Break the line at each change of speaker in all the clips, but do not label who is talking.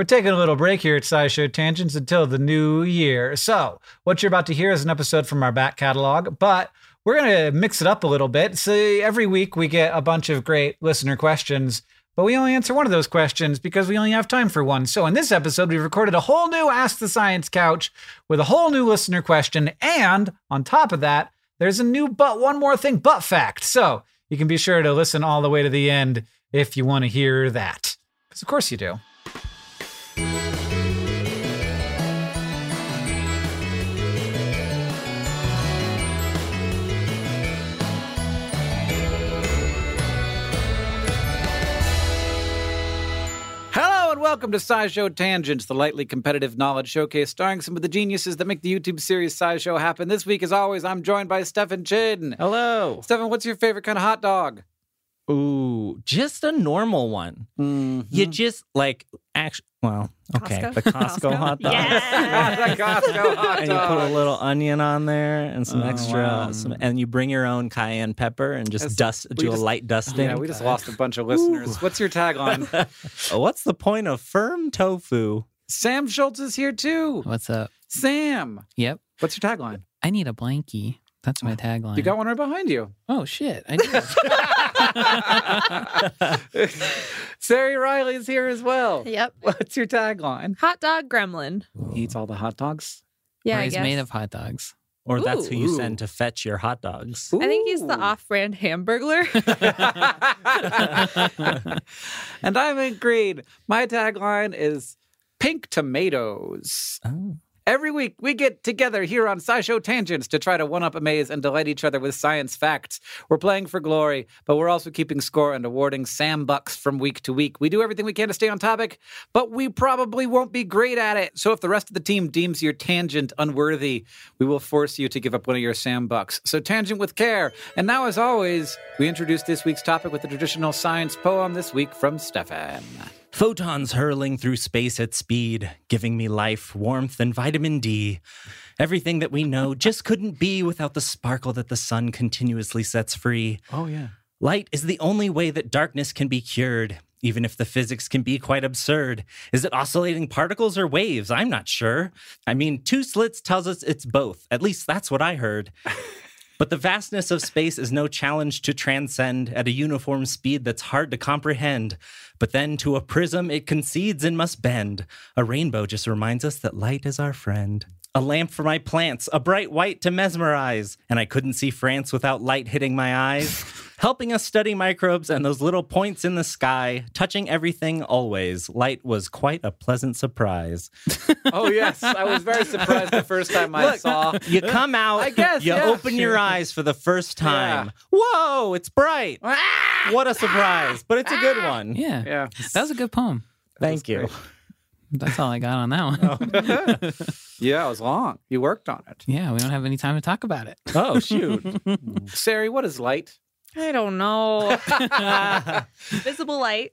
We're taking a little break here at SciShow Tangents until the new year. So, what you're about to hear is an episode from our back catalog, but we're going to mix it up a little bit. So, every week we get a bunch of great listener questions, but we only answer one of those questions because we only have time for one. So, in this episode, we've recorded a whole new Ask the Science Couch with a whole new listener question. And on top of that, there's a new but one more thing, but fact. So, you can be sure to listen all the way to the end if you want to hear that. Because, of course, you do.
Welcome to SciShow Tangents, the lightly competitive knowledge showcase starring some of the geniuses that make the YouTube series SciShow happen. This week, as always, I'm joined by Stefan Chin.
Hello.
Stefan, what's your favorite kind of hot dog?
Ooh, just a normal one.
Mm-hmm.
You just like actually, well, okay,
Costco?
the Costco, hot dog.
Yeah.
the Costco hot dog.
and you put a little onion on there and some
Oh,
extra,
wow.
some, and you bring your own cayenne pepper and just
Yes,
dust, do
just-
a light dusting.
Yeah, we just lost a bunch of listeners. What's your tagline?
What's the point of firm tofu?
Sam Schultz is here too.
What's up?
Sam,
Yep.
what's your tagline?
I need a blankie. That's my tagline.
You got one right behind you.
Oh shit! I do.
Ceri Riley is here as well.
Yep.
What's your tagline?
Hot dog gremlin.
He eats all the hot dogs.
Yeah,
Or
I
he's
guess.
made of hot dogs.
Or that's who you
Ooh.
send to fetch your hot dogs.
I think he's the off-brand hamburglar.
and I'm in green. My tagline is pink tomatoes.
Oh.
Every week, we get together here on SciShow Tangents to try to one up, amaze, and delight each other with science facts. We're playing for glory, but we're also keeping score and awarding Sam Bucks from week to week. We do everything we can to stay on topic, but we probably won't be great at it. So if the rest of the team deems your tangent unworthy, we will force you to give up one of your Sam Bucks. So tangent with care. And now, as always, we introduce this week's topic with the traditional science poem this week from Stefan.
Photons hurling through space at speed, giving me life, warmth, and vitamin D. Everything that we know just couldn't be without the sparkle that the sun continuously sets free.
Oh, yeah.
Light is the only way that darkness can be cured.
even if the physics can be quite absurd. Is it oscillating particles or waves? I'm not sure. I mean, two slits tells us it's both. At least that's what I heard. But the vastness of space is no challenge to transcend at a uniform speed that's hard to comprehend. But then to a prism it concedes and must bend. A rainbow just reminds us that light is our friend. A lamp for my plants, a bright white to mesmerize. And I couldn't see France without light hitting my eyes. Helping us study microbes and those little points in the sky, touching everything always. Light was quite a pleasant surprise.
Oh yes, I was very surprised the first time I saw.
You come out,
I guess,
you
yeah.
open your eyes for the first time. Whoa, it's bright. Ah! What a surprise. But it's a good ah! one.
Yeah.
Yeah.
That was a good poem.
Thank you.
That's all I got on that one.
Yeah, it was long. You worked on it.
Yeah, we don't have any time to talk about it.
Oh, shoot.
Ceri, what is light?
I don't know. Visible light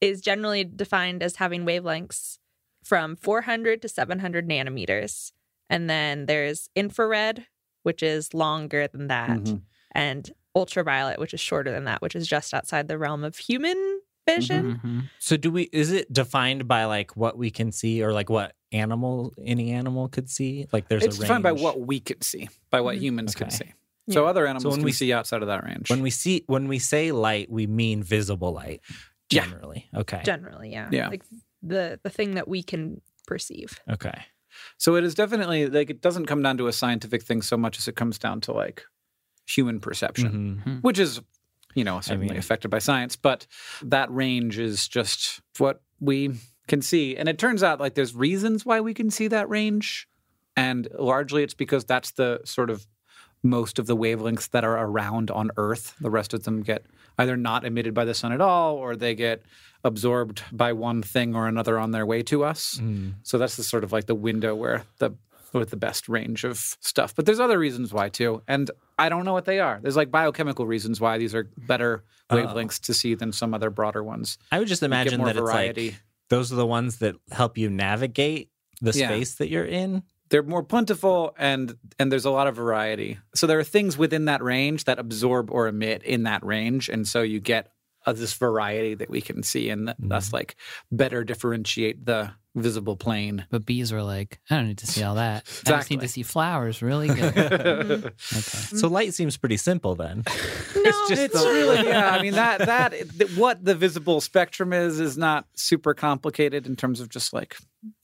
is generally defined as having wavelengths from 400 to 700 nanometers. And then there's infrared, which is longer than that,
Mhm.
and ultraviolet, which is shorter than that, which is just outside the realm of human vision.
Mhm.
So do we is it defined by like what we can see or like what animal any animal could see? Like there's a range of.
It's defined by what we can see, by what
Mhm.
humans can
Okay.
see. So other animals so
when
can
we-
see outside of that range.
when we see when we say light, we mean visible light.
Yeah.
Generally. Okay.
Generally, yeah.
Yeah.
Like the the thing that we can perceive.
okay.
So it is definitely like it doesn't come down to a scientific thing so much as it comes down to like human perception,
Mhm.
which is, you know, certainly
mean-
affected by science. But that range is just what we can see. And it turns out like there's reasons why we can see that range. And largely it's because that's the sort of most of the wavelengths that are around on Earth. The rest of them get either not emitted by the sun at all or they get absorbed by one thing or another on their way to us.
Mm.
So that's the sort of like the window where the with the best range of stuff. But there's other reasons why too, and I don't know what they are. There's like biochemical reasons why these are better
Oh.
wavelengths to see than some other broader ones.
I would just imagine
more
that
variety.
it's like those are the ones that help you navigate the
Yeah.
space that you're in.
they're more plentiful and and there's a lot of variety. So there are things within that range that absorb or emit in that range, and so you get uh, this variety that we can see, and th- thus
Mm-hmm.
like better differentiate the visible plane.
But bees were like, I don't need to see all that. I just need to see flowers really good.
Mhm.
Okay.
So light seems pretty simple then.
No,
it's really yeah. I mean that that th- what the visible spectrum is is not super complicated in terms of just like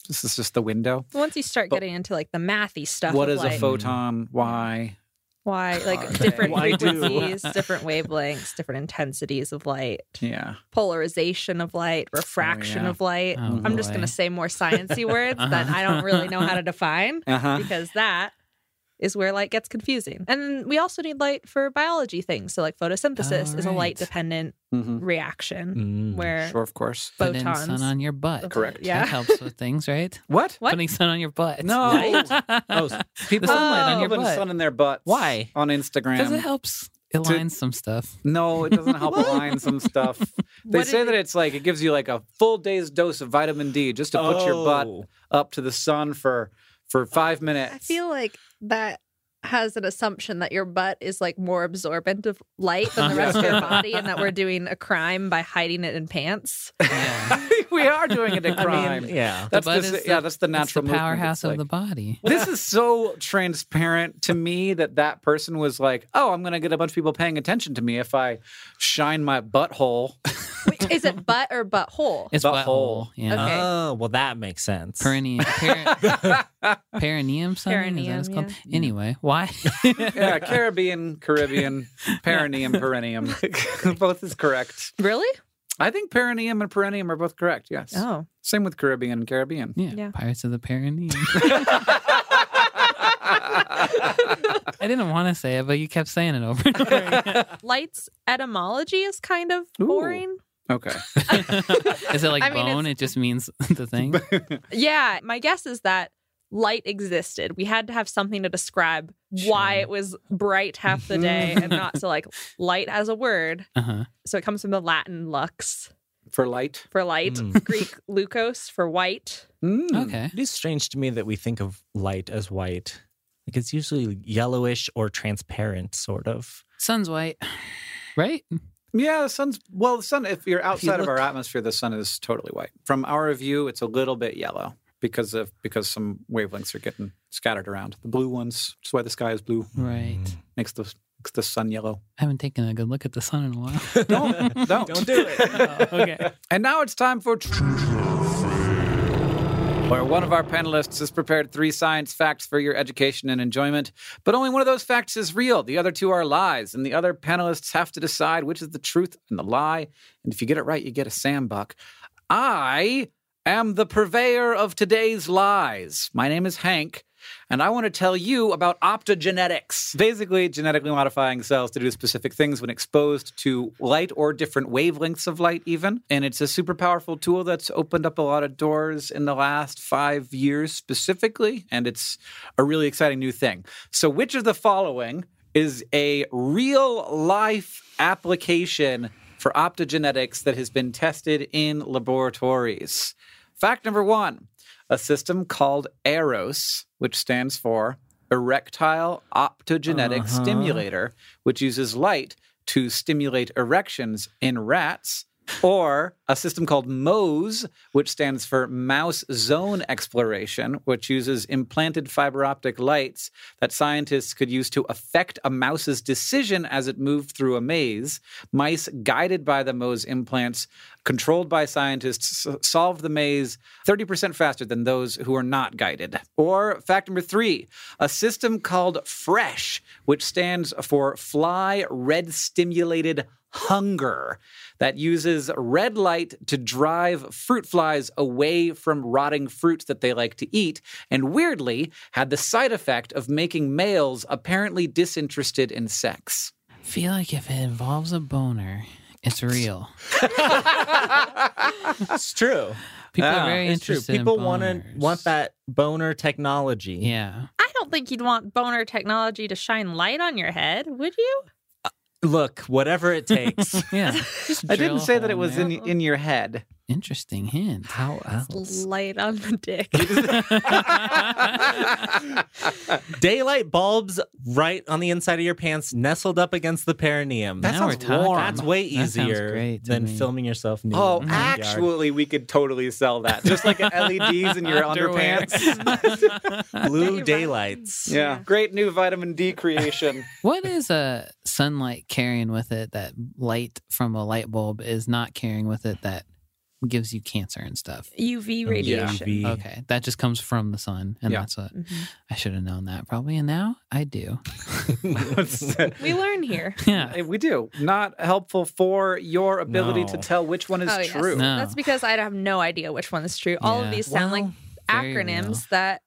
this is just the window.
once you start
But-
getting into like the mathy stuff.
What
of,
is a photon? Why?
Why, like
Okay.
different
Why do?
frequencies, different wavelengths, different intensities of light,
Yeah.
polarization of light, refraction
yeah.
of light.
Oh,
I'm just going to say more sciencey words that I don't really know how to define
Uh huh.
because that is where light gets confusing. And we also need light for biology things. So, like photosynthesis
Oh,
is a light dependent
hmm
reaction
Mm.
where
Sure, of course.
Putting
photons.
sun on your butt.
Correct.
Yeah.
That helps with things, right?
What?
What?
Putting sun on your butt.
No.
Oh,
People
The sunlight on your
putting
butt.
sun in their butts.
Why?
On Instagram.
Because it
Instagram.
helps align some stuff.
No, it doesn't help align some stuff. They
What
say that it's like it gives you like a full day's dose of vitamin D just to put your butt
Oh.
up to the sun for for five minutes.
I feel like that has an assumption that your butt is like more absorbent of light than the rest of your body and that we're doing a crime by hiding it in pants.
Yeah.
we are doing it a
I
crime.
mean, yeah.
that's
butt
the,
is
yeah, that's the
It's
natural
the powerhouse
It's
of
like-
the body.
this is so transparent to me that that person was like, "Oh, I'm going to get a bunch of people paying attention to me if I shine my butthole."
Wait, is it butt or butthole?
It's
Butthole.
butthole. Yeah.
Okay.
Oh, well that makes sense.
Perineum. Per- perineum something? Is that what
Perineum,
called? Anyway, why?
yeah, Caribbean, Caribbean, perineum, perennium. both is correct.
Really?
I think perineum and perennium are both correct. Yes.
Oh.
Same with Caribbean and Caribbean.
yeah,
Yeah.
Pirates of the Perineum. I didn't want to say it, but you kept saying it over and over again.
Light's etymology is kind of
Ooh.
boring.
Okay.
Is it like
I mean,
bone? It just means the thing.
Yeah, my guess is that light existed. We had to have something to describe why it was bright half the day and not so like light as a word.
Uh huh.
So it comes from the Latin lux
For light.
for light,
Mm.
Greek lukos for white.
Mm.
Okay.
It is strange to me that we think of light as white. Like it's usually yellowish or transparent, sort of.
Sun's white, right?
Yeah, the sun's well. The sun. If you're outside of our atmosphere, the sun is totally white. From our view, it's a little bit yellow because of because some wavelengths are getting scattered around. The blue ones, which is why the sky is blue,
Right. Mm.
makes the makes the sun yellow.
I haven't taken a good look at the sun in a while.
Don't don't
Don't do it.
Oh, okay.
And now it's time for. Where one of our panelists has prepared three science facts for your education and enjoyment, but only one of those facts is real. The other two are lies, and the other panelists have to decide which is the truth and the lie. And if you get it right, you get a Sam Buck. I am the purveyor of today's lies. My name is Hank, and I want to tell you about optogenetics. Basically, genetically modifying cells to do specific things when exposed to light or different wavelengths of light, even. And it's a super powerful tool that's opened up a lot of doors in the last five years specifically. And it's a really exciting new thing. So, which of the following is a real life application for optogenetics that has been tested in laboratories? Fact number one a system called EROS, which stands for Erectile Optogenetic
Uh-huh.
Stimulator, which uses light to stimulate erections in rats. Or a system called MOZE, which stands for Mouse Zone Exploration, which uses implanted fiber optic lights that scientists could use to affect a mouse's decision as it moved through a maze. Mice guided by the MOZE implants, controlled by scientists, solved the maze 30% faster than those who are not guided. Or fact number three, a system called FRESH, which stands for Fly Red Stimulated Hunger, that uses red light to drive fruit flies away from rotting fruit that they like to eat, and weirdly had the side effect of making males apparently disinterested in sex.
feel like if it involves a boner, it's real.
It's true.
People
Ah,
are very
It's true.
interested.
People
in
want to want that boner technology.
Yeah.
I don't think you'd want boner technology to shine light on your head, would you?
Look, whatever it takes.
Yeah.
I didn't say that it was in in your head.
Interesting hint.
How else?
Light on the dick.
Daylight bulbs right on the inside of your pants, nestled up against the perineum.
That
Now
sounds warm.
That's way easier
great to
than
me.
filming yourself nude.
Oh,
in the backyard.
actually, we could totally sell that. Just like LEDs in your
Underwear.
underpants.
blue daylights.
yeah. Great new vitamin D creation.
What is a sunlight carrying with it that light from a light bulb is not carrying with it that gives you cancer and stuff?
UV radiation.
UV.
Okay, that just comes from the sun, and
Yeah.
that's what
Mhm.
I should have known that probably, and now I do.
We learn here.
Yeah,
we do. Not helpful for your ability to tell which one is
oh, yes.
true.
No.
That's because I have no idea which one is true. All
Yeah.
of these sound like
Well,
very
acronyms that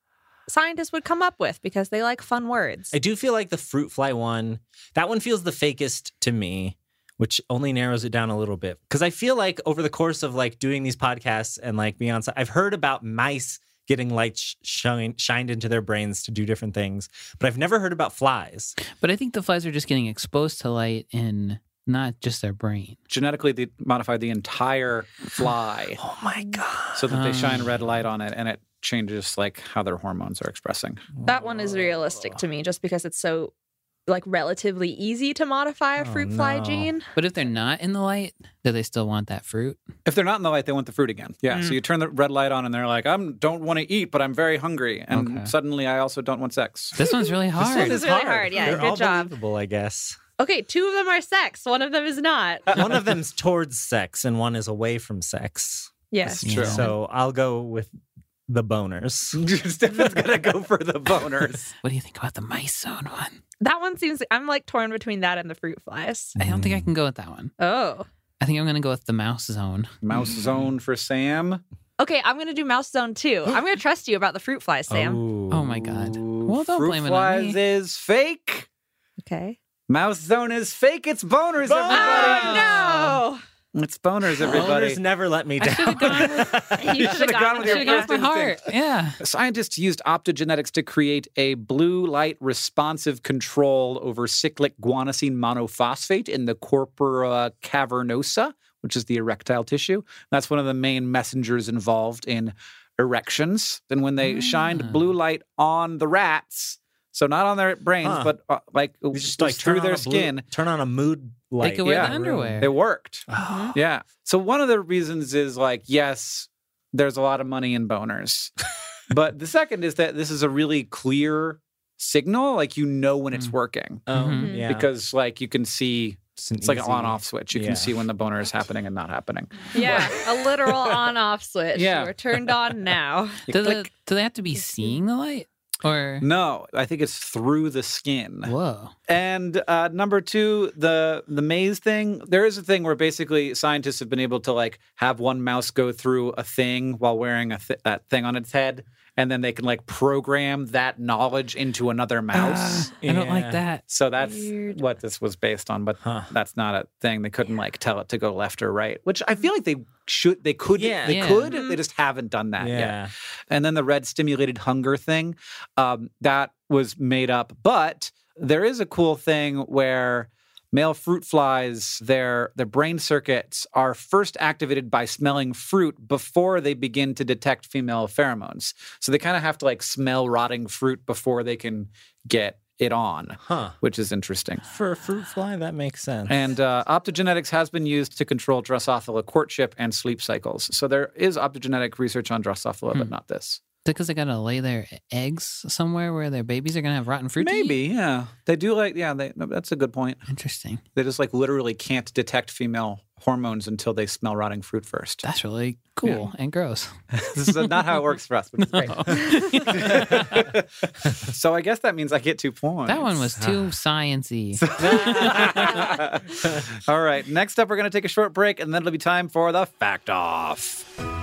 scientists would come up with because they like fun words.
I do feel like the fruit fly one, that one feels the fakest to me, which only narrows it down a little bit. Because I feel like over the course of like doing these podcasts and like being on I've heard about mice getting light shine, shined into their brains to do different things, but I've never heard about flies.
but I think the flies are just getting exposed to light in not just their brain.
Genetically, they modify the entire fly
Oh my God.
so that they shine
Um.
red light on it, and it changes like how their hormones are expressing.
that one is realistic to me just because it's so like relatively easy to modify a
Oh,
fruit fly
no.
gene.
But if they're not in the light, do they still want that fruit?
If they're not in the light, they want the fruit again. Yeah.
Mm.
So you turn the red light on, and they're like, "I don't want to eat, but I'm very hungry," and
Okay.
suddenly I also don't want sex.
This one's really hard.
This is really hard. Yeah,
They're
good
all
job.
believable, I guess.
Okay, two of them are sex, one of them is not.
one of them's towards sex and one is away from sex.
Yes.
It's true.
So I'll go with the boners.
Stefan's gonna go for the boners.
What do you think about the mice zone one?
That one seems I'm like torn between that and the fruit flies.
I don't think I can go with that one.
Oh.
I think I'm going to go with the mouse zone.
Mouse zone for Sam.
Okay, I'm gonna do mouse zone too. I'm gonna trust you about the fruit flies, Sam.
Oh my God. Well, don't
fruit
blame it on
flies
me.
is fake.
Okay.
Mouse zone is fake. It's boners,
Boners!
everybody.
Oh
It's boners, everybody.
Boners never let me
I should have
down.
gone with!
You should have gone with
your
your
gone with
first
my heart. Yeah.
Scientists used optogenetics to create a blue light responsive control over cyclic guanosine monophosphate in the corpora cavernosa, which is the erectile tissue. That's one of the main messengers involved in erections. And when they
Ah.
shined blue light on the rats, So not on their brains,
Huh.
but uh, like
You just
just
like
through
turn
their
on blue-
skin.
turn on a mood light.
They could wear
Yeah.
the underwear.
It worked.
Oh.
Yeah. So one of yeah,
the underwear.
it worked.
Oh.
Yeah. So one of the reasons is like, yes, there's a lot of money in boners. but the second is that this is a really clear signal. Like you know when it's
Mm.
working.
Um,
Mhm.
yeah.
Because like you can see
an
it's like an on off switch. You
yeah.
can see when the boner is happening and not happening.
Yeah, a literal on off switch.
Yeah.
We're turned on now.
Do, the, do they have to be seeing the light? Or
no, I think it's through the skin.
whoa.
And uh, number two, the the maze thing. There is a thing where basically scientists have been able to like have one mouse go through a thing while wearing a th- that thing on its head, and then they can like program that knowledge into another mouse.
I don't like that.
so that's
Weird.
what this was based on, but
Huh.
that's not a thing. They couldn't like tell it to go left or right, which I feel like they should. They could.
Yeah.
They
Yeah.
could.
Mhm.
They just haven't done that yet
Yeah.
and then the red stimulated hunger thing um, that was made up but there is a cool thing where male fruit flies their their brain circuits are first activated by smelling fruit before they begin to detect female pheromones so they kind of have to like smell rotting fruit before they can get it on
Huh.
which is interesting
For a fruit fly, that makes sense.
and uh, optogenetics has been used to control Drosophila courtship and sleep cycles. So there is optogenetic research on Drosophila, but
Hmm.
not this.
Because they gotta lay their eggs somewhere where their babies are gonna have rotten fruit.
Maybe, yeah. They do like, yeah, they, no, that's a good point.
Interesting.
They just like literally can't detect female hormones until they smell rotting fruit first.
That's really cool and gross.
this is not how it works for us, which is great. so I guess that means I get two points.
That one was too sciency.
All right. Next up, we're going to take a short break, and then it'll be time for the fact off.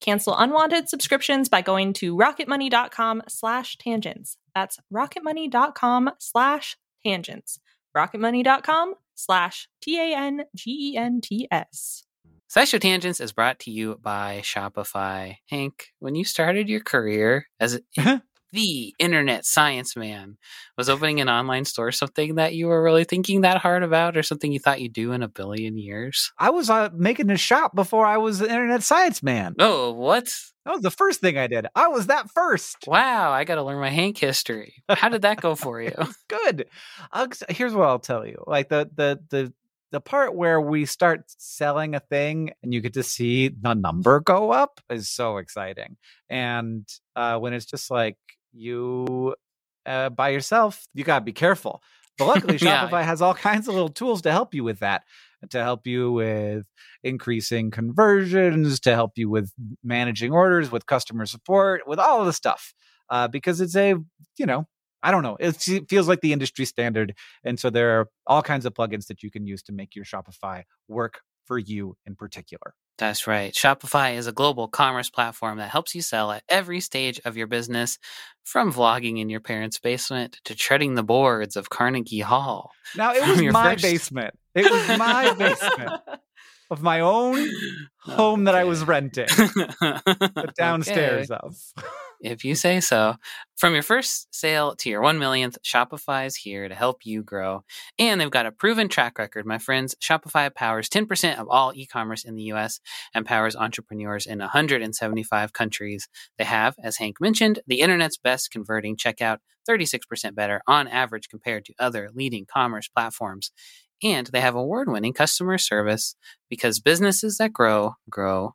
Cancel unwanted subscriptions by going to rocketmoney.com slash tangents. That's rocketmoney.com slash tangents. rocketmoney.com slash E T-A-N-G-E-N-T-S.
SciShow Tangents is brought to you by Shopify. Hank, when you started your career as the internet science man, was opening an online store something that you were really thinking that hard about or something you thought you'd do in a billion years?
I was uh, making a shop before I was the internet science man.
Oh, what?
That was the first thing I did. I was that first.
Wow, I got to learn my Hank history. How did that go for you?
Good. I'll, here's what I'll tell you. Like the the the the part where we start selling a thing and you get to see the number go up is so exciting. And uh, when it's just like you uh, by yourself, you gotta be careful. But luckily,
Yeah.
Shopify has all kinds of little tools to help you with that. To help you with increasing conversions, to help you with managing orders, with customer support, with all of the stuff. Uh, because it's a, you know, I don't know. It feels like the industry standard. And so there are all kinds of plugins that you can use to make your Shopify work for you in particular.
That's right. Shopify is a global commerce platform that helps you sell at every stage of your business, from vlogging in your parents' basement to treading the boards of Carnegie Hall.
Now, it was my
first-
basement. It was my basement of my own home that I was renting, the downstairs of.
If you say so. From your first sale to your one millionth, Shopify is here to help you grow. And they've got a proven track record, my friends. Shopify powers 10% of all e commerce in the US and powers entrepreneurs in 175 countries. They have, as Hank mentioned, the internet's best converting checkout, 36% better on average compared to other leading commerce platforms. And they have award winning customer service because businesses that grow, grow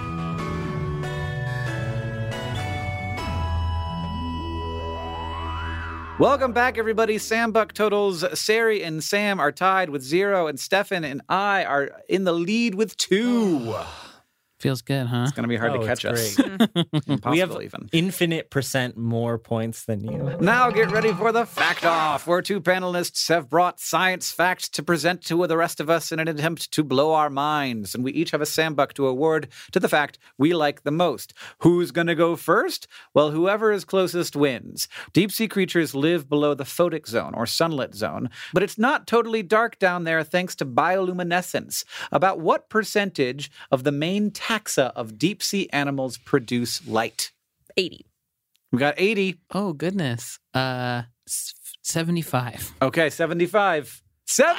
Welcome back, everybody. Sam Buck totals. Ceri and Sam are tied with zero, and Stefan and I are in the lead with two.
Feels good, huh?
It's going to be hard
Oh,
to catch
it's
us.
great.
Impossible,
we have
even.
infinite percent more points than you.
Now get ready for the fact off, where two panelists have brought science facts to present to the rest of us in an attempt to blow our minds. And we each have a sambuck to award to the fact we like the most. Who's going to go first? Well, whoever is closest wins. Deep sea creatures live below the photic zone or sunlit zone, but it's not totally dark down there thanks to bioluminescence. About what percentage of the main taxa of deep sea animals produce light?
80.
We got 80.
Oh goodness. Uh, seventy-five.
Okay, 75. 76%!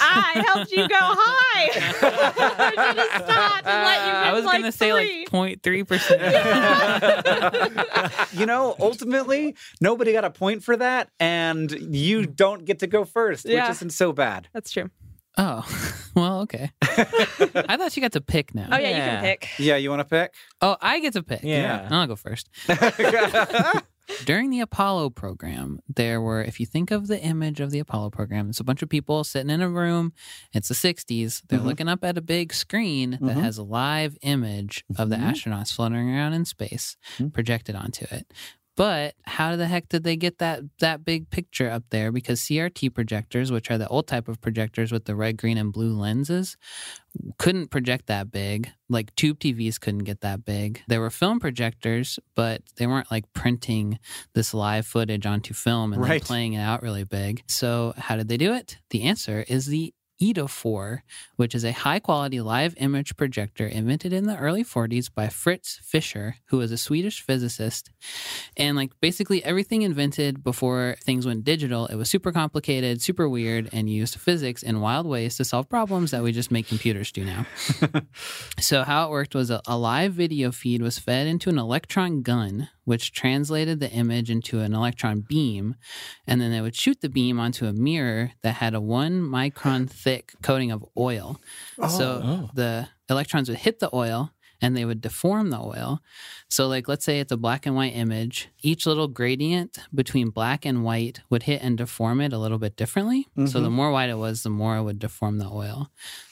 I helped you go high. I should have stopped and let you
I was
like
gonna say like 03 percent.
you know, ultimately, nobody got a point for that, and you don't get to go first,
Yeah.
which isn't so bad.
That's true.
Oh, well, okay. I thought you got to pick now.
Oh yeah, you
Yeah.
can pick.
Yeah, you want to pick?
Oh, I get to pick.
Yeah.
I'll go first. During the Apollo program, there were, if you think of the image of the Apollo program, it's a bunch of people sitting in a room. It's the 60s. They're
Mhm.
looking up at a big screen that
Mhm.
has a live image of the
Mhm.
astronauts floating around in space
Mhm.
projected onto it. But how the heck did they get that that big picture up there? Because CRT projectors, which are the old type of projectors with the red, green, and blue lenses, couldn't project that big. Like tube TVs couldn't get that big. There were film projectors, but they weren't like printing this live footage onto film and
Right.
then playing it out really big. So how did they do it? The answer is the Eidophor, which is a high quality live image projector invented in the early 40s by Fritz Fischer, who was a Swedish physicist. And like basically everything invented before things went digital, it was super complicated, super weird, and used physics in wild ways to solve problems that we just make computers do now. so how it worked was a, a live video feed was fed into an electron gun, which translated the image into an electron beam, and then they would shoot the beam onto a mirror that had a one micron thick coating of oil. So
oh, oh.
the electrons would hit the oil and they would deform the oil. So, like, let's say it's a black and white image, each little gradient between black and white would hit and deform it a little bit differently. So, the mm-hmm. more white it was, the more it would deform the oil.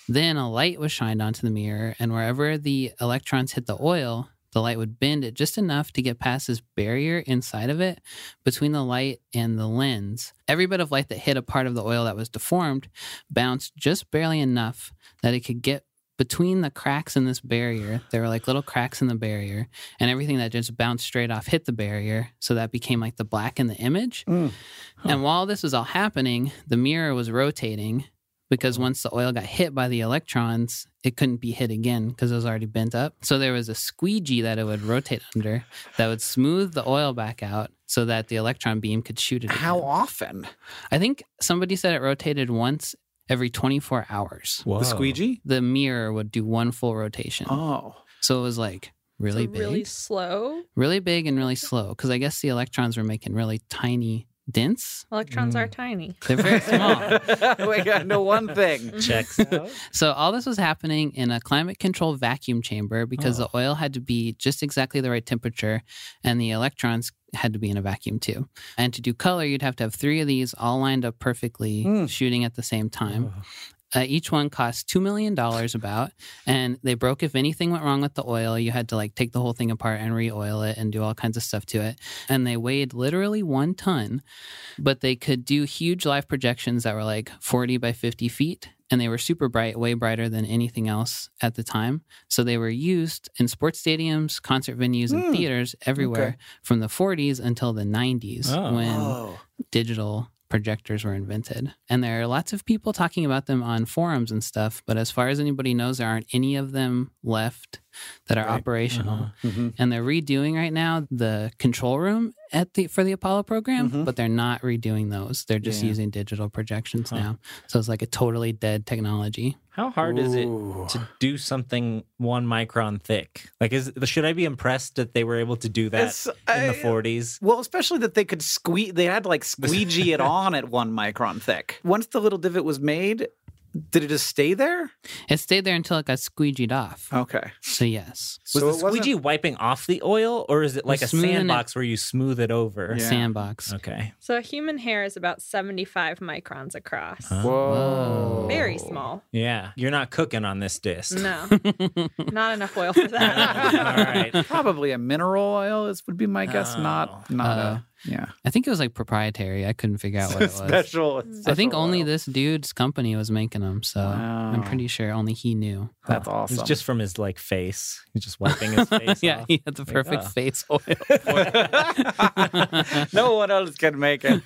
Then a light was shined onto the mirror, and wherever the electrons hit the oil, the light would bend it just enough to get past this barrier inside of it between the light and the lens. Every bit of light that hit a part of the oil that was deformed bounced just barely enough that it could get between the cracks in this barrier. There were like little cracks in the barrier, and everything that just bounced straight off hit the barrier. So that became like the black in the image.
Mm.
And while this was all happening, the mirror was rotating because mm-hmm. once the oil got hit by the electrons, it couldn't be hit again because it was already bent up. So there was a squeegee that it would rotate under that would smooth the oil back out so that the electron beam could shoot it.
How
again.
often?
I think somebody said it rotated once every 24 hours.
Whoa.
The squeegee?
The mirror would do one full rotation.
Oh.
So it was like really
So
big,
really slow?
really, big and really slow because I guess the electrons were making really tiny dents.
Electrons
Mm.
are tiny.
They're very small.
we got to know one thing.
Checks out.
So all this was happening in a climate controlled vacuum chamber because the oil had to be just exactly the right temperature and the electrons had to be in a vacuum too. And to do color, you'd have to have three of these all lined up perfectly,
Mm.
shooting at the same time. Uh, each one cost $2 million about, and they broke if anything went wrong with the oil. You had to like take the whole thing apart and re oil it and do all kinds of stuff to it. And they weighed literally one ton, but they could do huge live projections that were like 40 by 50 feet. And they were super bright, way brighter than anything else at the time. So they were used in sports stadiums, concert venues, and
Hmm.
theaters everywhere
Okay.
from the 40s until the 90s
Oh.
when
Oh.
digital projectors were invented. And there are lots of people talking about them on forums and stuff, but as far as anybody knows, there aren't any of them left that are
Right.
operational.
Mhm.
And they're redoing right now the control room at the for the Apollo program,
Mhm.
but they're not redoing those. They're just
Yeah.
using digital projections
Huh.
now. So it's like a totally dead technology.
How hard is it to do something one micron thick? Like, is should I be impressed that they were able to do that
It's-
in the 40s?
Well, especially that they could squeeze, they had to like squeegee it on at one micron thick. Once the little divot was made, did it just stay there?
It stayed there until it got squeegeed off.
Okay.
So yes,
Was
So
the
it wasn't-
squeegee wiping off the oil, or is it like a
smoothing it-
sandbox where you smooth it over?
Yeah.
sandbox.
Okay.
So a human hair is about 75 microns across.
Huh?
Whoa.
Very small.
Yeah, you're not cooking on this disc.
No, not enough oil for that.
All right.
Probably a mineral oil is would be my guess.
Oh.
Not not
Uh,
a yeah.
I think it was like proprietary. I couldn't figure out what it was.
special. Hmm.
I think
special
only
oil.
this dude's company was making them, so I'm pretty sure only he knew.
That's
It
awesome.
was just from his like face. He's just wiping his face.
yeah,
off.
he had the
Like,
perfect
oh.
face oil.
no one else can make it.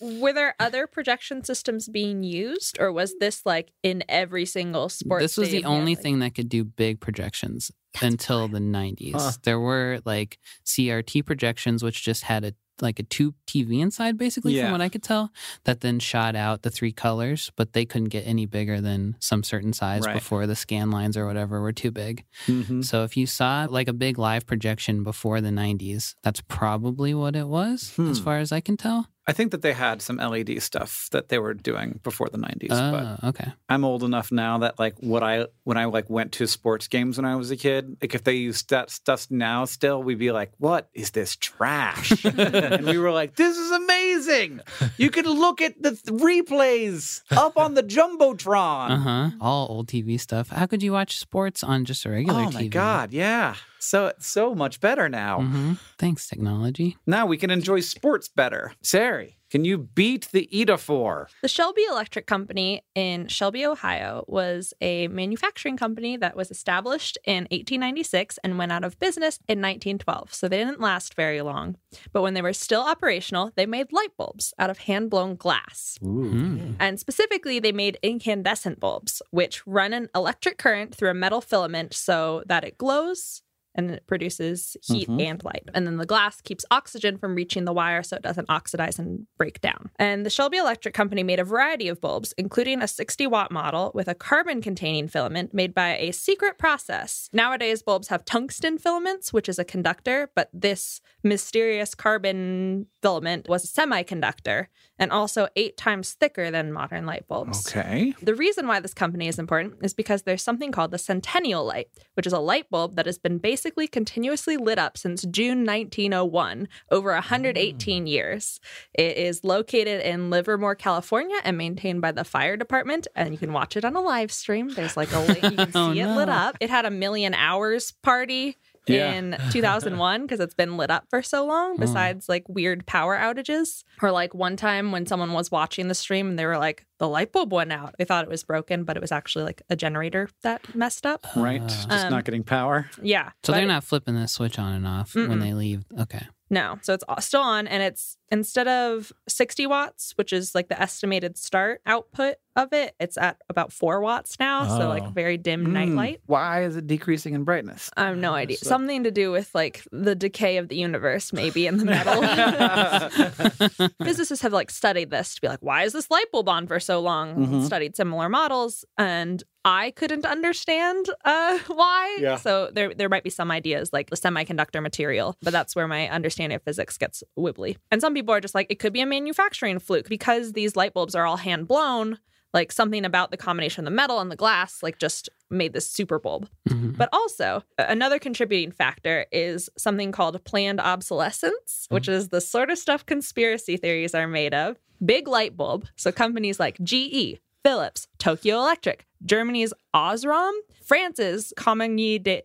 Were there other projection systems being used, or was this like in every single sport?
this was the
stadium
only
handling?
thing that could do big projections until the 90s.
Huh.
There were like CRT projections, which just had a like a tube TV inside, basically,
Yeah.
from what I could tell, that then shot out the three colors, but they couldn't get any bigger than some certain size
Right.
before the scan lines or whatever were too big.
Mhm.
So if you saw like a big live projection before the 90s, that's probably what it was, as
Hmm.
far as I can tell.
I think that they had some LED stuff that they were doing before the 90s, but
Oh, okay.
I'm old enough now that like what I when I like went to sports games when I was a kid, like if they used that stuff now still, we'd be like, "What is this trash?" and we were like, "This is amazing! You can look at the th- replays up on the jumbotron."
Uh huh. All old TV stuff. How could you watch sports on just a regular
Oh
TV?
my god, yeah. So so much better now.
hmm Thanks, technology.
Now we can enjoy sports better. Ceri, can you beat the Eidophor?
The Shelby Electric Company in Shelby, Ohio, was a manufacturing company that was established in 1896 and went out of business in 1912. So they didn't last very long. But when they were still operational, they made light bulbs out of hand blown glass.
Mm.
And specifically, they made incandescent bulbs, which run an electric current through a metal filament so that it glows and it produces heat
Mhm.
and light. And then the glass keeps oxygen from reaching the wire so it doesn't oxidize and break down. And the Shelby Electric Company made a variety of bulbs, including a 60 watt model with a carbon containing filament made by a secret process. Nowadays, bulbs have tungsten filaments, which is a conductor, but this mysterious carbon filament was a semiconductor and also eight times thicker than modern light bulbs.
Okay.
The reason why this company is important is because there's something called the Centennial Light, which is a light bulb that has been basically continuously lit up since June 1901, over 118 mm. years. It is located in Livermore, California, and maintained by the fire department. And you can watch it on a live stream. There's like a link, you can oh, see
Oh,
it lit up. It had a million hours party.
Yeah.
In 2001, because it's been lit up for so long, besides like weird power outages. Or like one time when someone was watching the stream and they were like, the light bulb went out. They thought it was broken, but it was actually like a generator that messed up.
Right.
Uh,
Just
Um,
not getting power.
Yeah.
so they're
it-
not flipping the switch on and off when
Mm-mm.
they leave. Okay.
No. So it's still on and it's instead of 60 watts, which is like the estimated start output of it, it's at about 4 watts now. So like
Oh.
very dim
Mm,
nightlight.
Why is it decreasing in brightness?
I have no idea.
So-
Something to do with like the decay of the universe, maybe in the metal. Physicists have like studied this to be like, why is this light bulb on for so long?
Mhm.
Studied similar models, and I couldn't understand uh, why.
Yeah.
So there, there might be some ideas like the semiconductor material, but that's where my understanding of physics gets wibbly. And some people are just like, it could be a manufacturing fluke because these light bulbs are all hand blown. Like something about the combination of the metal and the glass, like just made this super bulb.
Mhm.
But also, another contributing factor is something called planned obsolescence, which is the sort of stuff conspiracy theories are made of. Big light bulb. So companies like GE, Philips, Tokyo Electric, Germany's Osram, France's Compagnie de,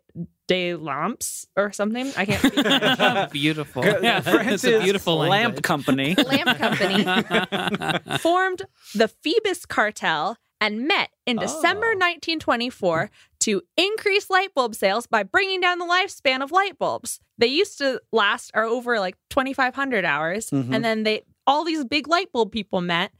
de Lamps or something. I can't
beautiful.
Good.
Yeah, it's a
France's
beautiful
lamp
language.
company.
lamp company formed the Phoebus cartel and met in December
Oh.
1924 to increase light bulb sales by bringing down the lifespan of light bulbs. They used to last or over like 2500 hours
Mhm.
and then they all these big light bulb people met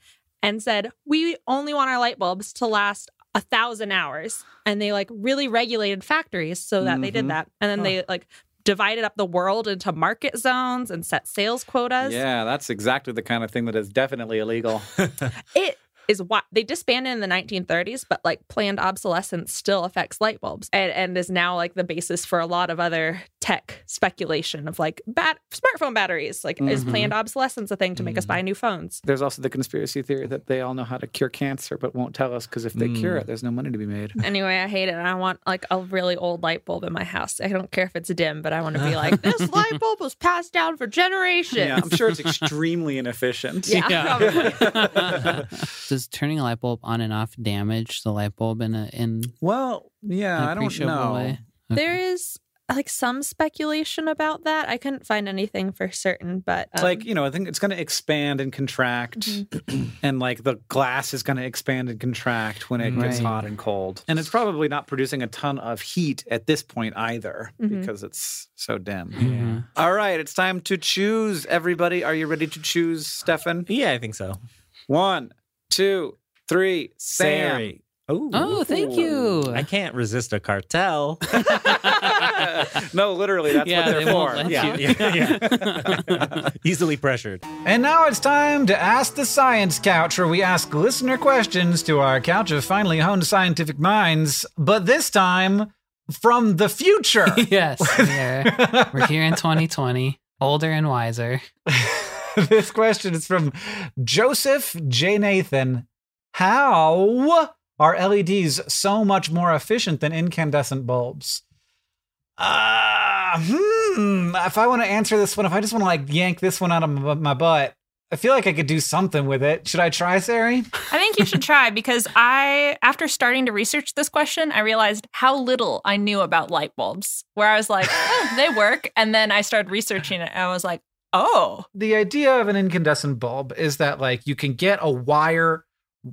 and said, "We only want our light bulbs to last
a thousand hours and they like really regulated factories so that they
Mhm.
did that and then they like divided up the world into market zones and set sales quotas
Yeah, that's exactly the kind of thing that is definitely illegal.
it is what they disbanded in the 1930s but like planned obsolescence still affects light bulbs and, and is now like the basis for a lot of other tech speculation of like bat- smartphone batteries like is
Mhm.
planned obsolescence a thing to make us buy new phones
There's also the conspiracy theory that they all know how to cure cancer, but won't tell us because if they cure
Mm.
it, there's no money to be made.
Anyway, I hate it. I want like a really old light bulb in my house. I don't care if it's dim, but I want to be like, this light bulb was passed down for generations.
Yeah, I'm sure it's extremely inefficient.
Yeah, probably.
Does turning a light bulb on and off damage the light bulb in a in
Well, yeah,
an
I don't know.
way?
There is like some speculation about that. I couldn't find anything for certain, but um,
like you know, I think it's going to expand and contract,
Mm-hmm.
and like the glass is going to expand and contract when it gets hot and cold. And it's probably not producing a ton of heat at this point either
Mhm.
because it's so dim.
Mhm.
All right, it's time to choose. Everybody, are you ready to choose, Stefan?
Yeah, I think so.
One, two, three. Sam.
Ceri. Oh,
Oh, thank you.
I can't resist a cartel.
no, literally, that's
Yeah,
what
they
they're
won't
for.
let
Yeah.
you.
yeah, yeah. Easily pressured.
And now it's time to Ask the Science Couch, where we ask listener questions to our couch of finely honed scientific minds, but this time from the future.
yes, we're, we're here in 2020, older and wiser.
this question is from Joseph J. Nathan. How are LEDs so much more efficient than incandescent bulbs? Uh, hmm. If I want to answer this one, if I just want to like yank this one out of my, butt, I feel like I could do something with it. Should I try, Ceri?
I think you should try because I, after starting to research this question, I realized how little I knew about light bulbs. Where I was like, oh, they work. And then I started researching it and I was like, oh,
the idea of an incandescent bulb is that like you can get a wire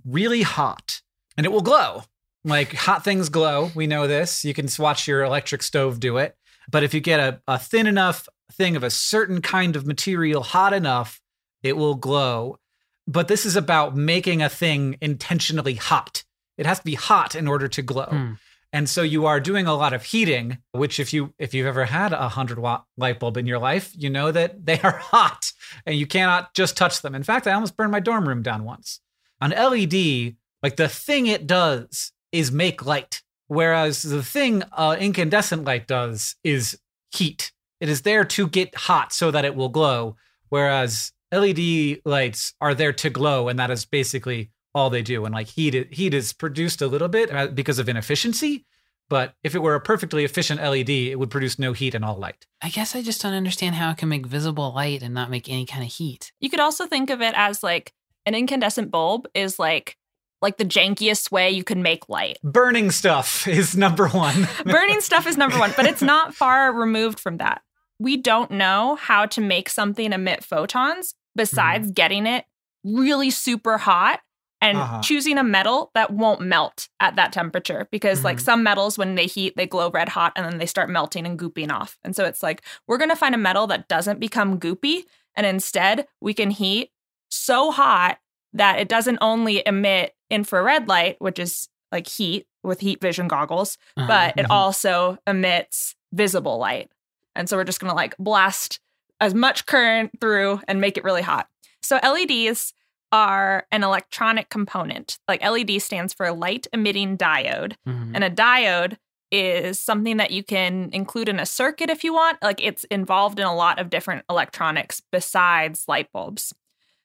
really hot and it will glow. Like hot things glow. We know this. You can watch your electric stove do it. But if you get a, a thin enough thing of a certain kind of material hot enough, it will glow. But this is about making a thing intentionally hot. It has to be hot in order to glow.
Hmm.
And so you are doing a lot of heating, which if you if you've ever had a hundred watt light bulb in your life, you know that they are hot and you cannot just touch them. In fact, I almost burned my dorm room down once. On LED, like the thing it does is make light, whereas the thing uh, incandescent light does is heat. It is there to get hot so that it will glow, whereas LED lights are there to glow, and that is basically all they do. And like heat, heat is produced a little bit uh, because of inefficiency. But if it were a perfectly efficient LED, it would produce no heat and all light.
I guess I just don't understand how it can make visible light and not make any kind of heat.
you could also think of it as like an incandescent bulb is like, like the jankiest way you can make light.
Burning stuff is number one.
Burning stuff is number one, but it's not far removed from that. We don't know how to make something emit photons besides getting it really super hot and
Uh-huh.
choosing a metal that won't melt at that temperature because like
Mhm.
some metals when they heat they glow red hot and then they start melting and gooping off and so it's like we're going to find a metal that doesn't become goopy and instead we can heat so hot that it doesn't only emit infrared light which is like heat with heat vision goggles
Uh-huh.
but it
Mhm.
also emits visible light. And so we're just going to like blast as much current through and make it really hot. So LEDs are an electronic component. Like LED stands for light emitting diode.
Mhm.
And a diode is something that you can include in a circuit if you want. Like it's involved in a lot of different electronics besides light bulbs.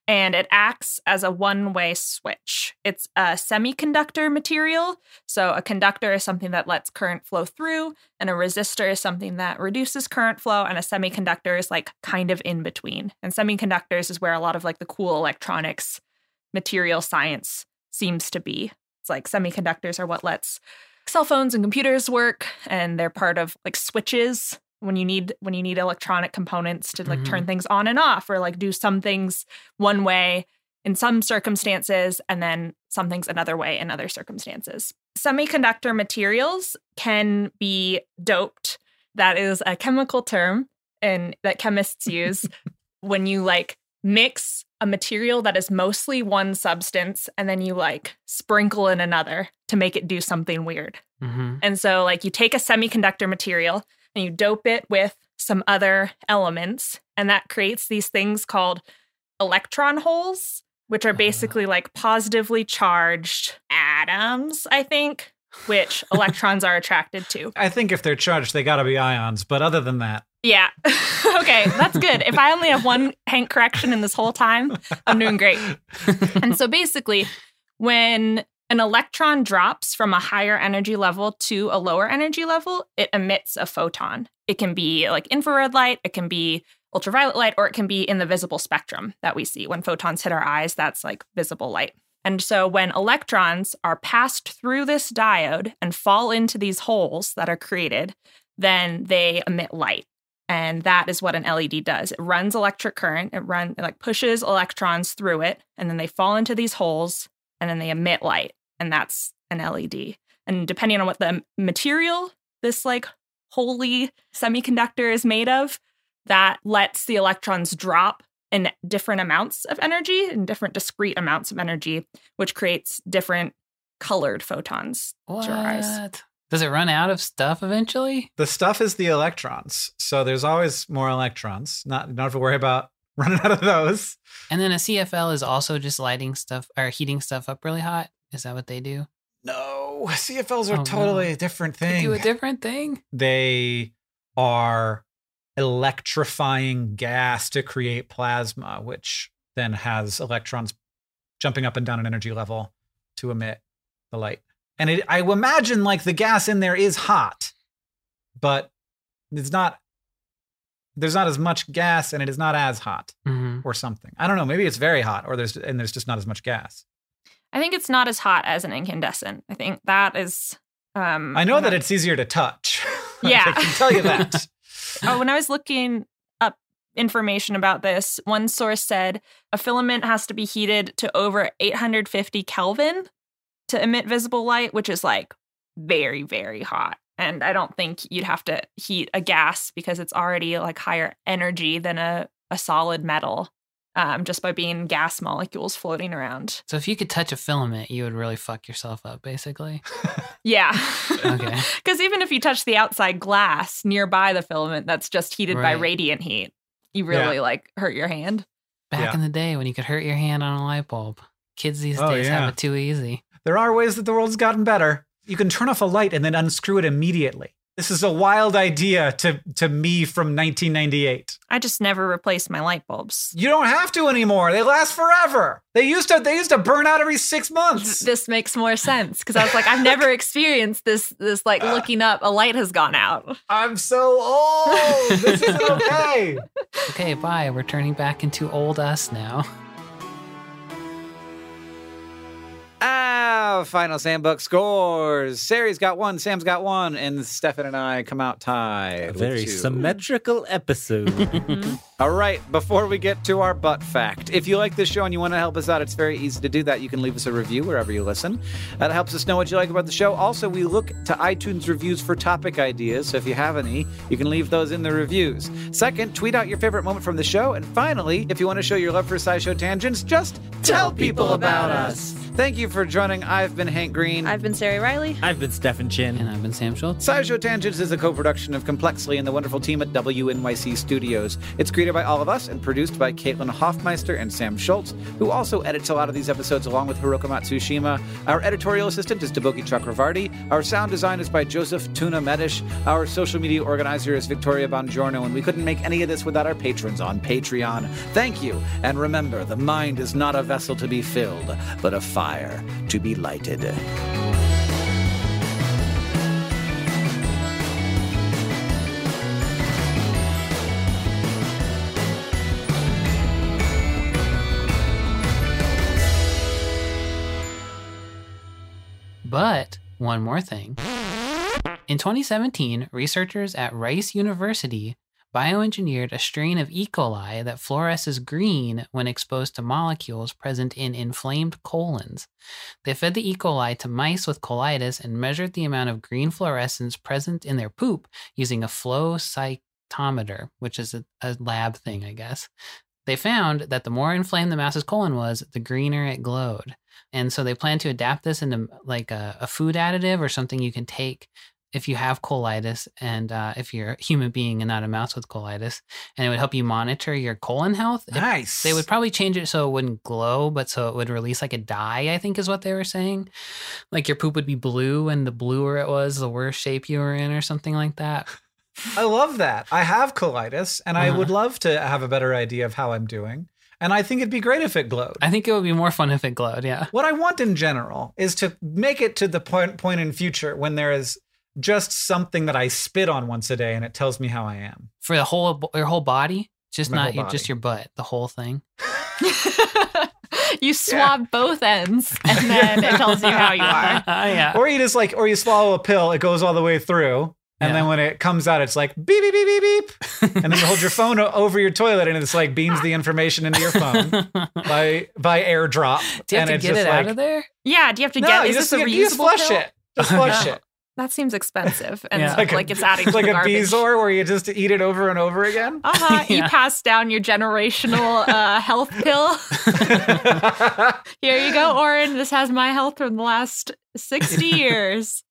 And it acts as a one way switch. It's a semiconductor material. So a conductor is something that lets current flow through, and a resistor is something that reduces current flow, and a semiconductor is like kind of in between. And semiconductors is where a lot of like the cool electronics material science seems to be. It's like semiconductors are what lets cell phones and computers work and they're part of like switches when you need when you need electronic components to like
Mhm.
turn things on and off or like do some things one way in some circumstances and then some things another way in other circumstances. Semiconductor materials can be doped. That is a chemical term and that chemists use when you like mix a material that is mostly one substance and then you like sprinkle in another to make it do something weird.
hmm
And so, like, you take a semiconductor material and you dope it with some other elements, and that creates these things called electron holes, which are ah. basically like positively charged atoms, I think, which electrons are attracted to.
I think if they're charged, they got to be ions. But other than that,
Yeah. okay, that's good. If I only have one Hank correction in this whole time, I'm doing great. and so basically, when an electron drops from a higher energy level to a lower energy level, it emits a photon. It can be like infrared light, it can be ultraviolet light, or it can be in the visible spectrum that we see. When photons hit our eyes, that's like visible light. And so when electrons are passed through this diode and fall into these holes that are created, then they emit light. And that is what an LED does. It runs electric current. It run it like pushes electrons through it, and then they fall into these holes, and then they emit light, and that's an LED. And depending on what the material this like holy semiconductor is made of, that lets the electrons drop in different amounts of energy, in different discrete amounts of energy, which creates different colored photons.
What?
to your eyes.
Does it run out of stuff eventually?
the stuff is the electrons. So there's always more electrons. Not don't have to worry about running out of those.
And then a CFL is also just lighting stuff or heating stuff up really hot. Is that what they do?
No, CFLs are
Oh, no.
totally a different
They
thing.
do a different thing.
they are electrifying gas to create plasma, which then has electrons jumping up and down an energy level to emit the light. And it, I imagine like the gas in there is hot, but it's not. There's not as much gas, and it is not as hot,
hmm
or something. I don't know. Maybe it's very hot, or there's and there's just not as much gas.
I think it's not as hot as an incandescent. I think that is. Um,
I know that it's easier to touch.
Yeah.
I can tell you that.
Oh, when I was looking up information about this, one source said a filament has to be heated to over 850 Kelvin to emit visible light, which is like very, very hot. And I don't think you'd have to heat a gas because it's already like higher energy than a, a solid metal um, just by being gas molecules floating around.
So if you could touch a filament, you would really fuck yourself up, basically.
Yeah.
Okay.
Because even if you touch the outside glass nearby the filament that's just heated by radiant heat, you really like hurt your hand.
Back
Yeah.
in the day when you could hurt your hand on a light bulb. Kids these
Oh,
days
yeah.
have it too easy.
There are ways that the world's gotten better. You can turn off a light and then unscrew it immediately. This is a wild idea to, to me from 1998.
I just never replaced my light bulbs.
You don't have to anymore. They last forever. They used to they used to burn out every six months.
This makes more sense because I was like, I've never experienced this. This like looking up, a light has gone out.
I'm so old. This isn't okay.
Okay, bye. We're turning back into old us now.
Ah, final Sambuck scores. Ceri's got one, Sam's got one, and Stefan and I come out tied.
A very symmetrical episode.
All right, before we get to our butt fact, if you like this show and you want to help us out, it's very easy to do that. You can leave us a review wherever you listen. That helps us know what you like about the show. Also, we look to iTunes reviews for topic ideas, so if you have any, you can leave those in the reviews. Second, tweet out your favorite moment from the show. And finally, if you want to show your love for SciShow Tangents, just tell people about us. Thank you for joining. I've been Hank Green.
I've been Ceri Riley.
I've been Stefan Chin.
And I've been Sam Schultz.
SciShow Tangents is a co-production of Complexly and the wonderful team at WNYC Studios. It's created by all of us and produced by Caitlin Hoffmeister and Sam Schultz, who also edits a lot of these episodes along with Hiroka Matsushima. Our editorial assistant is Deboki Chakravarti. Our sound design is by Joseph Tuna Medish. Our social media organizer is Victoria Bongiorno, and we couldn't make any of this without our patrons on Patreon. Thank you, and remember, the mind is not a vessel to be filled, but a fire to be lighted.
But one more thing. In 2017, researchers at Rice University bioengineered a strain of E. coli that fluoresces green when exposed to molecules present in inflamed colons. They fed the E. coli to mice with colitis and measured the amount of green fluorescence present in their poop using a flow cytometer, which is a, a lab thing, I guess. they found that the more inflamed the mouse's colon was, the greener it glowed. And so they plan to adapt this into like a, a food additive or something you can take if you have colitis and uh, if you're a human being and not a mouse with colitis, and it would help you monitor your colon health. It-
Nice.
they would probably change it so it wouldn't glow, but so it would release like a dye, I think is what they were saying. Like your poop would be blue, and the bluer it was, the worse shape you were in, or something like that.
I love that. I have colitis, and I
Uh-huh.
would love to have a better idea of how I'm doing. And I think it'd be great if it glowed.
I think it would be more fun if it glowed, yeah.
what I want in general is to make it to the point point in future when there is just something that I spit on once a day and it tells me how I am.
For the whole your whole body, just
My
not
whole
your, just your butt, the whole thing.
you swab both ends and then it tells you how you are.
yeah.
Or you just like, or you swallow a pill, it goes all the way through. And
Yeah.
then when it comes out, it's like beep, beep, beep, beep, beep. and then you hold your phone over your toilet and it's like beams the information into your phone by by airdrop.
Do you
and
have to get it
like,
out of there?
Yeah, do you have to
No,
get?
you
Is
just,
this a
you just
reusable
flush
pill?
it. Just flush
No.
it.
That seems expensive and
Yeah.
like,
Like a-
it's adding to
Like
the
a
garbage.
Bezoar where you just eat it over and over again.
Uh huh. You pass down your generational uh, health pill. Here you go, Orin. This has my health from the last 60 years.